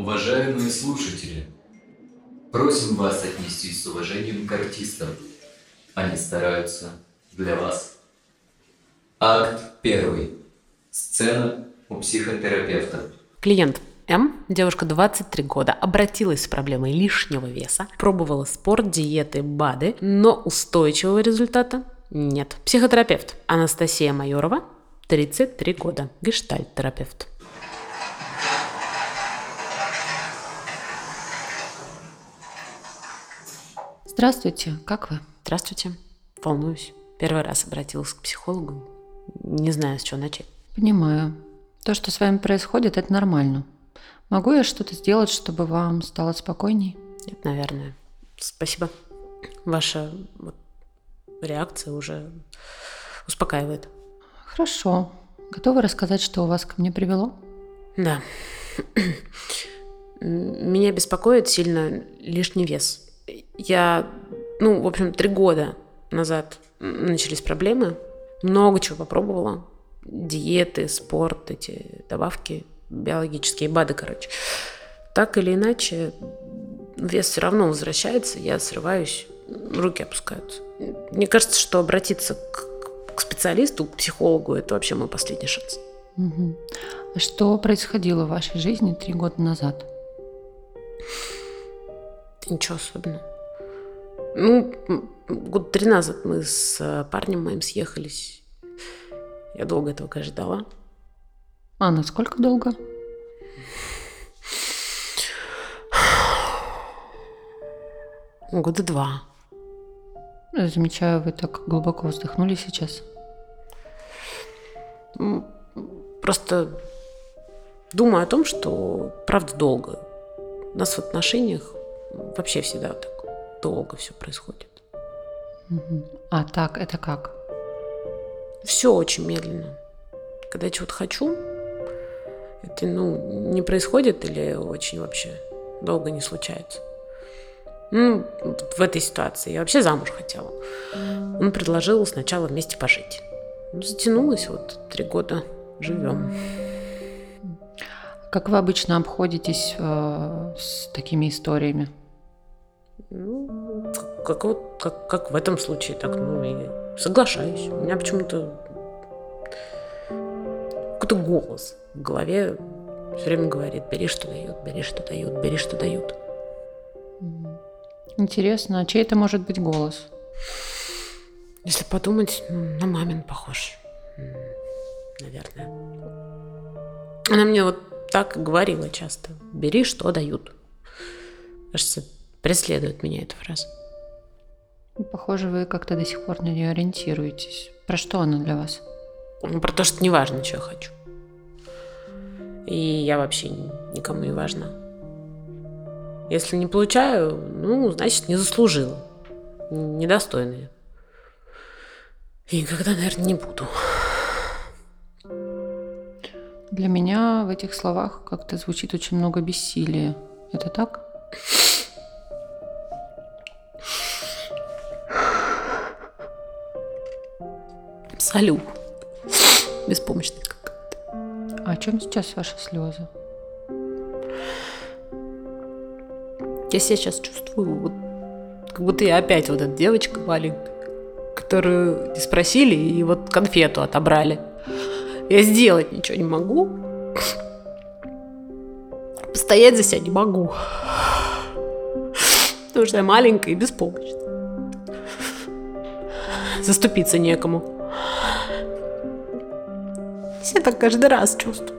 Уважаемые слушатели, просим вас отнестись с уважением к артистам. Они стараются для вас. Акт первый. Сцена у психотерапевта. Клиент М, девушка 23 года, обратилась с проблемой лишнего веса, пробовала спорт, диеты, БАДы, но устойчивого результата нет. Психотерапевт Анастасия Майорова, 33 года, гештальт-терапевт. Здравствуйте, как вы? Здравствуйте. Волнуюсь. Первый раз обратилась к психологу. Не знаю, с чего начать. Понимаю. То, что с вами происходит, это нормально. Могу я что-то сделать, чтобы вам стало спокойней? Нет, наверное. Спасибо. Ваша вот, реакция уже успокаивает. Хорошо. Готовы рассказать, что у вас ко мне привело? Да. Меня беспокоит сильно лишний вес. Я, ну, в общем, три года назад начались проблемы. Много чего попробовала. Диеты, спорт, эти добавки, биологические БАДы, короче. Так или иначе, вес все равно возвращается, я срываюсь, руки опускаются. Мне кажется, что обратиться к, к специалисту, к психологу, это вообще мой последний шанс. Угу. Что происходило в вашей жизни три года назад? Ничего особенного. Ну, год три назад мы с э, парнем моим съехались. Я долго этого, конечно, ждала. А насколько долго? Года два. Замечаю, вы так глубоко вздохнули сейчас. Просто думаю о том, что правда долго. У нас в отношениях вообще всегда так долго все происходит. А так, это как? Все очень медленно. Когда я чего-то хочу, это ну, не происходит или очень вообще долго не случается. Ну, в этой ситуации я вообще замуж хотела. Он предложил сначала вместе пожить. Ну, затянулось, вот три года живем. Как вы обычно обходитесь э, с такими историями? Ну, как, вот, как, как в этом случае, так, ну, и соглашаюсь. У меня почему-то какой-то голос в голове все время говорит, бери, что дают, бери, что дают, бери, что дают. Интересно, а чей это может быть голос? Если подумать, ну, на мамин похож. Наверное. Она мне вот так говорила часто. Бери, что дают. Кажется, преследует меня эта фраза. Похоже, вы как-то до сих пор на нее ориентируетесь. Про что она для вас? Ну, про то, что не важно, что я хочу. И я вообще никому не важна. Если не получаю, ну, значит, не заслужила. Недостойная. И никогда, наверное, не буду. Для меня в этих словах как-то звучит очень много бессилия. Это так? Абсолютно. Беспомощный как А о чем сейчас ваши слезы? Я себя сейчас чувствую, вот, как будто я опять вот эта девочка маленькая, которую не спросили и вот конфету отобрали. Я сделать ничего не могу. Постоять за себя не могу. Потому что я маленькая и беспомощная. Заступиться некому. Я так каждый раз чувствую.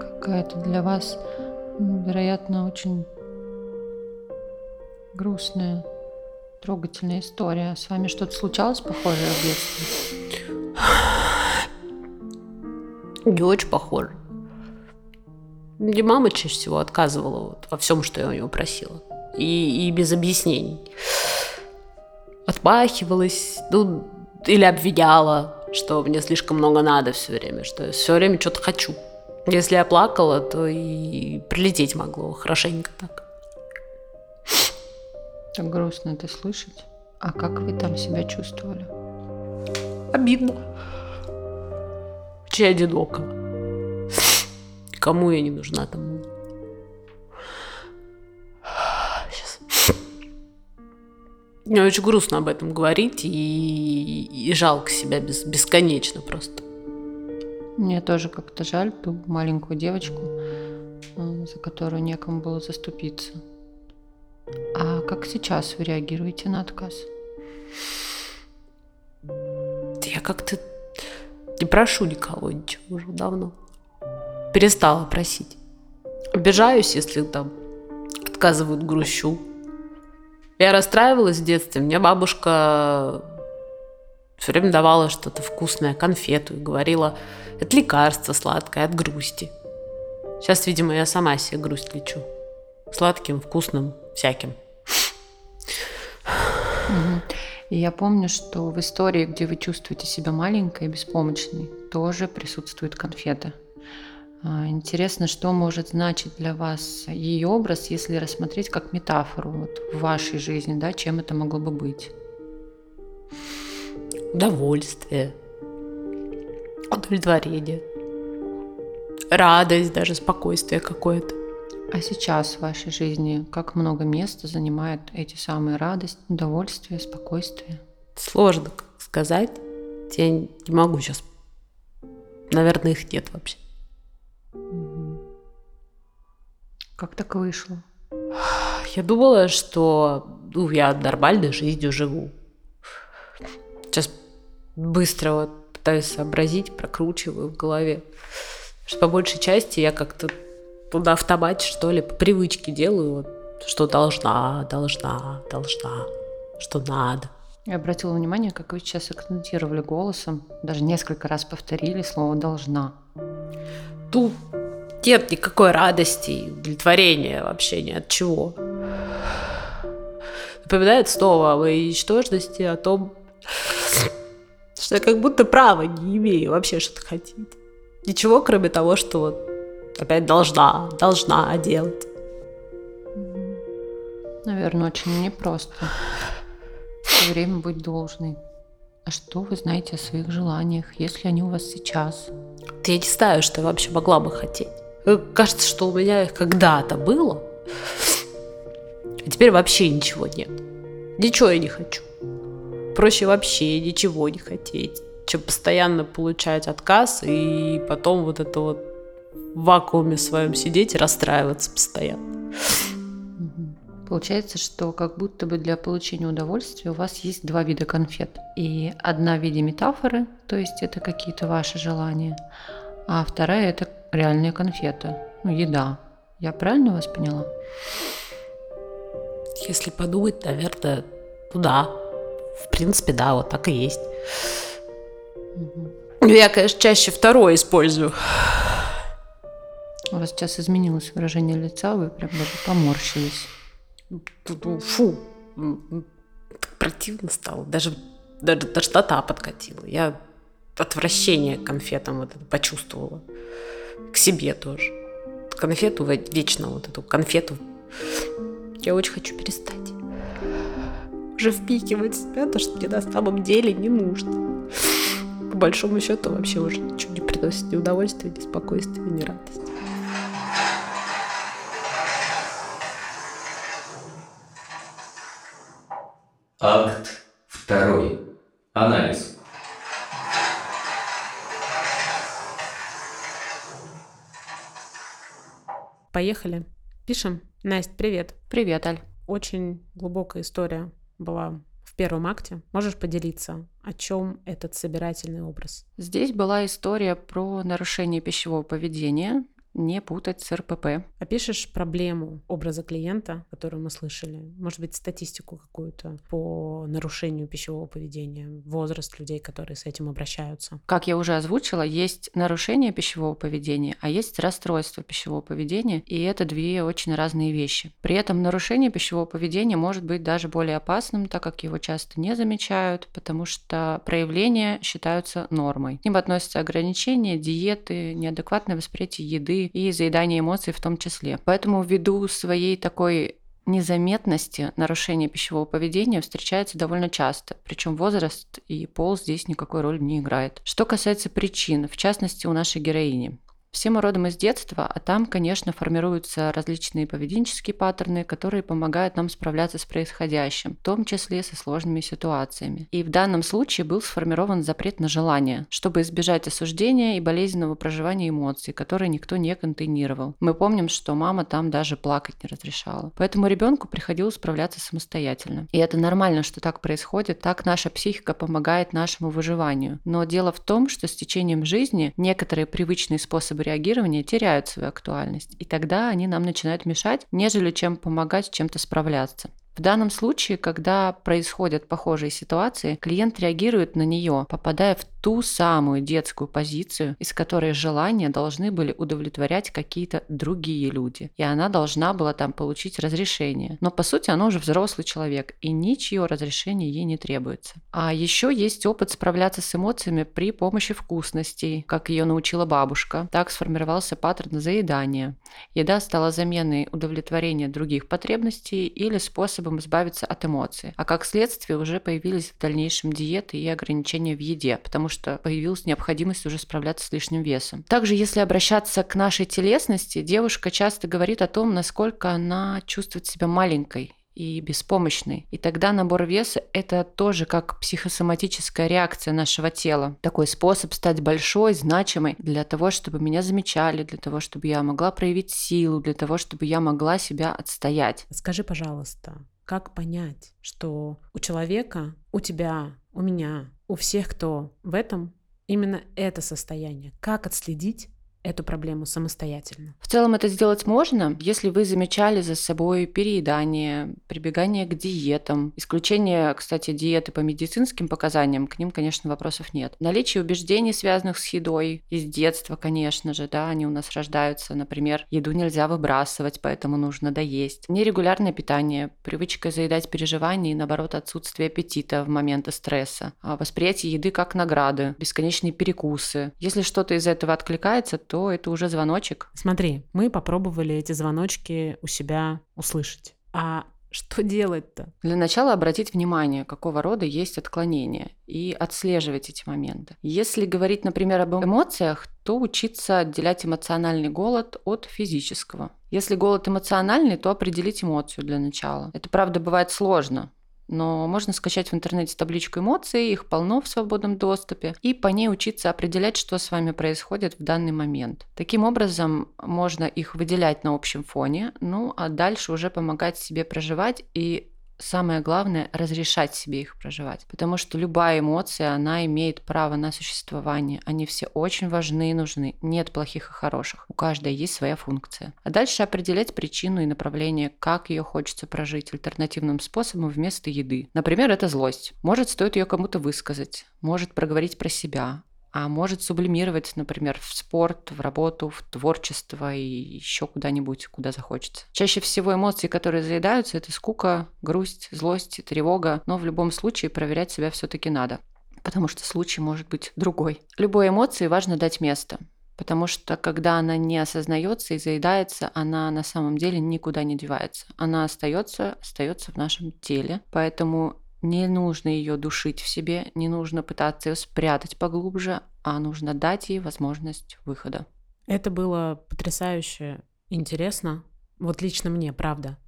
Какая-то для вас, ну, вероятно, очень грустная, трогательная история. С вами что-то случалось похожее в детстве? Не очень похоже. Мне мама чаще всего отказывала вот во всем, что я у нее просила. И, и без объяснений. Отмахивалась, ну, или обвиняла, что мне слишком много надо все время, что я все время что-то хочу. Если я плакала, то и прилететь могло хорошенько так. Так грустно это слышать. А как вы там себя чувствовали? Обидно. Очень одиноко. никому я не нужна там. Мне очень грустно об этом говорить и, и жалко себя без, бесконечно просто. Мне тоже как-то жаль ту маленькую девочку, э, за которую некому было заступиться. А как сейчас вы реагируете на отказ? Я как-то не прошу никого ничего уже давно. Перестала просить. Обижаюсь, если там отказывают грущу. Я расстраивалась в детстве. Мне бабушка все время давала что-то вкусное, конфету, и говорила, это лекарство сладкое от грусти. Сейчас, видимо, я сама себе грусть лечу. Сладким, вкусным, всяким. И я помню, что в истории, где вы чувствуете себя маленькой и беспомощной, тоже присутствует конфета. А, интересно, что может значить для вас ее образ, если рассмотреть как метафору вот, в вашей жизни, да, чем это могло бы быть? Удовольствие, удовлетворение, радость, даже спокойствие какое-то. А сейчас в вашей жизни как много места занимают эти самые радость, удовольствие, спокойствие? Сложно сказать. Я не могу сейчас. Наверное, их нет вообще. Как так вышло? Я думала, что ну, я нормальной жизнью живу. Сейчас быстро вот пытаюсь сообразить, прокручиваю в голове. Что по большей части я как-то на автомате, что ли, по привычке делаю, вот, что должна, должна, должна, что надо. Я обратила внимание, как вы сейчас акцентировали голосом, даже несколько раз повторили слово «должна». Тут нет никакой радости удовлетворения вообще ни от чего. Напоминает снова о моей ничтожности, о том, что я как будто права не имею вообще что-то хотеть. Ничего, кроме того, что вот опять должна, должна делать. Наверное, очень непросто. Все время быть должной. А что вы знаете о своих желаниях, если они у вас сейчас? Я не знаю, что я вообще могла бы хотеть. Э, кажется, что у меня их когда-то было, а теперь вообще ничего нет. Ничего я не хочу. Проще вообще ничего не хотеть, чем постоянно получать отказ и потом вот это вот в вакууме своем сидеть и расстраиваться постоянно. Получается, что как будто бы для получения удовольствия у вас есть два вида конфет. И одна в виде метафоры, то есть это какие-то ваши желания, а вторая это реальная конфета, ну, еда. Я правильно вас поняла? Если подумать, наверное, ну да. В принципе, да, вот так и есть. Угу. Я, конечно, чаще второе использую. У вас сейчас изменилось выражение лица, вы прям даже поморщились. Фу, так противно стало. Даже, даже тошнота подкатила. Я отвращение к конфетам вот это почувствовала. К себе тоже. Конфету вечно, вот эту конфету. Я очень хочу перестать. Уже впихивать в себя то, что мне на самом деле не нужно. По большому счету вообще уже ничего не приносит ни удовольствия, ни спокойствия, ни радости. Акт второй. Анализ. Поехали. Пишем. Настя, привет. Привет, Аль. Очень глубокая история была в первом акте. Можешь поделиться, о чем этот собирательный образ? Здесь была история про нарушение пищевого поведения, не путать с РПП. Опишешь проблему образа клиента, которую мы слышали? Может быть, статистику какую-то по нарушению пищевого поведения, возраст людей, которые с этим обращаются? Как я уже озвучила, есть нарушение пищевого поведения, а есть расстройство пищевого поведения, и это две очень разные вещи. При этом нарушение пищевого поведения может быть даже более опасным, так как его часто не замечают, потому что проявления считаются нормой. К ним относятся ограничения, диеты, неадекватное восприятие еды, и заедание эмоций в том числе. Поэтому ввиду своей такой незаметности нарушения пищевого поведения встречается довольно часто, причем возраст и пол здесь никакой роли не играет. Что касается причин, в частности у нашей героини. Все мы родом из детства, а там, конечно, формируются различные поведенческие паттерны, которые помогают нам справляться с происходящим, в том числе со сложными ситуациями. И в данном случае был сформирован запрет на желание, чтобы избежать осуждения и болезненного проживания эмоций, которые никто не контейнировал. Мы помним, что мама там даже плакать не разрешала. Поэтому ребенку приходилось справляться самостоятельно. И это нормально, что так происходит, так наша психика помогает нашему выживанию. Но дело в том, что с течением жизни некоторые привычные способы способы реагирования теряют свою актуальность, и тогда они нам начинают мешать, нежели чем помогать чем-то справляться. В данном случае, когда происходят похожие ситуации, клиент реагирует на нее, попадая в ту самую детскую позицию, из которой желания должны были удовлетворять какие-то другие люди. И она должна была там получить разрешение. Но по сути она уже взрослый человек, и ничье разрешение ей не требуется. А еще есть опыт справляться с эмоциями при помощи вкусностей, как ее научила бабушка. Так сформировался паттерн заедания. Еда стала заменой удовлетворения других потребностей или способом избавиться от эмоций. А как следствие уже появились в дальнейшем диеты и ограничения в еде, потому что появилась необходимость уже справляться с лишним весом. Также, если обращаться к нашей телесности, девушка часто говорит о том, насколько она чувствует себя маленькой и беспомощной. И тогда набор веса – это тоже как психосоматическая реакция нашего тела. Такой способ стать большой, значимой для того, чтобы меня замечали, для того, чтобы я могла проявить силу, для того, чтобы я могла себя отстоять. Скажи, пожалуйста, как понять, что у человека, у тебя, у меня, у всех, кто в этом, именно это состояние? Как отследить эту проблему самостоятельно. В целом это сделать можно, если вы замечали за собой переедание, прибегание к диетам, исключение, кстати, диеты по медицинским показаниям, к ним, конечно, вопросов нет. Наличие убеждений, связанных с едой, из детства, конечно же, да, они у нас рождаются, например, еду нельзя выбрасывать, поэтому нужно доесть. Нерегулярное питание, привычка заедать переживания и, наоборот, отсутствие аппетита в моменты стресса, а восприятие еды как награды, бесконечные перекусы. Если что-то из этого откликается, то это уже звоночек. Смотри, мы попробовали эти звоночки у себя услышать. А что делать-то? Для начала обратить внимание, какого рода есть отклонения, и отслеживать эти моменты. Если говорить, например, об эмоциях, то учиться отделять эмоциональный голод от физического. Если голод эмоциональный, то определить эмоцию для начала. Это, правда, бывает сложно, но можно скачать в интернете табличку эмоций, их полно в свободном доступе, и по ней учиться определять, что с вами происходит в данный момент. Таким образом, можно их выделять на общем фоне, ну а дальше уже помогать себе проживать и самое главное – разрешать себе их проживать. Потому что любая эмоция, она имеет право на существование. Они все очень важны и нужны. Нет плохих и хороших. У каждой есть своя функция. А дальше определять причину и направление, как ее хочется прожить альтернативным способом вместо еды. Например, это злость. Может, стоит ее кому-то высказать. Может проговорить про себя а может сублимировать, например, в спорт, в работу, в творчество и еще куда-нибудь, куда захочется. Чаще всего эмоции, которые заедаются, это скука, грусть, злость, тревога, но в любом случае проверять себя все-таки надо, потому что случай может быть другой. Любой эмоции важно дать место. Потому что когда она не осознается и заедается, она на самом деле никуда не девается. Она остается, остается в нашем теле. Поэтому не нужно ее душить в себе, не нужно пытаться ее спрятать поглубже, а нужно дать ей возможность выхода. Это было потрясающе интересно. Вот лично мне, правда.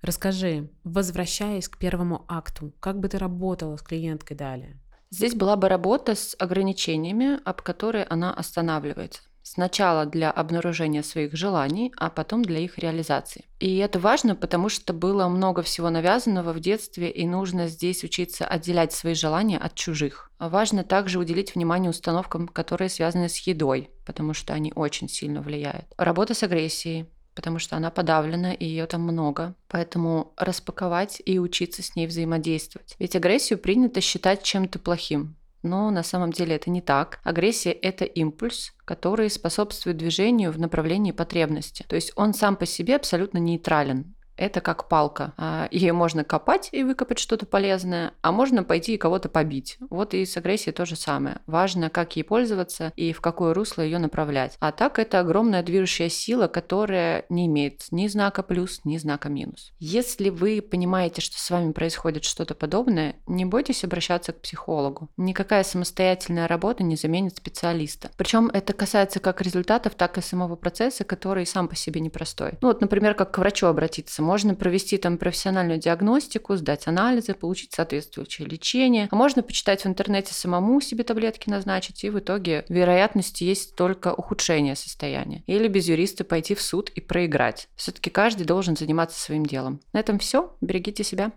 Расскажи, возвращаясь к первому акту, как бы ты работала с клиенткой далее? Здесь была бы работа с ограничениями, об которой она останавливается. Сначала для обнаружения своих желаний, а потом для их реализации. И это важно, потому что было много всего навязанного в детстве, и нужно здесь учиться отделять свои желания от чужих. Важно также уделить внимание установкам, которые связаны с едой, потому что они очень сильно влияют. Работа с агрессией, потому что она подавлена, и ее там много. Поэтому распаковать и учиться с ней взаимодействовать. Ведь агрессию принято считать чем-то плохим. Но на самом деле это не так. Агрессия – это импульс, который способствует движению в направлении потребности. То есть он сам по себе абсолютно нейтрален. Это как палка. А, Ее можно копать и выкопать что-то полезное, а можно пойти и кого-то побить. Вот и с агрессией то же самое. Важно, как ей пользоваться и в какое русло ее направлять. А так это огромная движущая сила, которая не имеет ни знака плюс, ни знака минус. Если вы понимаете, что с вами происходит что-то подобное, не бойтесь обращаться к психологу. Никакая самостоятельная работа не заменит специалиста. Причем это касается как результатов, так и самого процесса, который сам по себе непростой. Ну вот, например, как к врачу обратиться. Можно провести там профессиональную диагностику, сдать анализы, получить соответствующее лечение. А можно почитать в интернете самому себе таблетки назначить, и в итоге вероятность есть только ухудшение состояния. Или без юриста пойти в суд и проиграть. Все-таки каждый должен заниматься своим делом. На этом все. Берегите себя.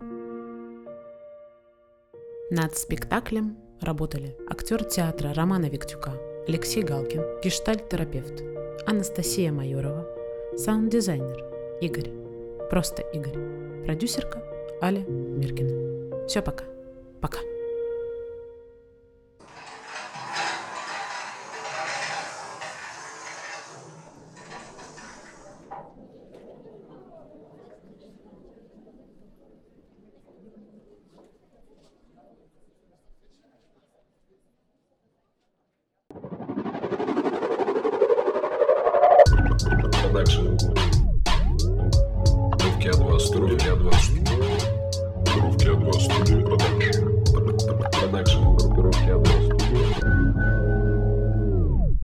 Над спектаклем работали актер театра Романа Виктюка, Алексей Галкин, гештальт-терапевт, Анастасия Майорова, саунд-дизайнер Игорь, просто Игорь, продюсерка Аля Миркина. Все, пока. Пока.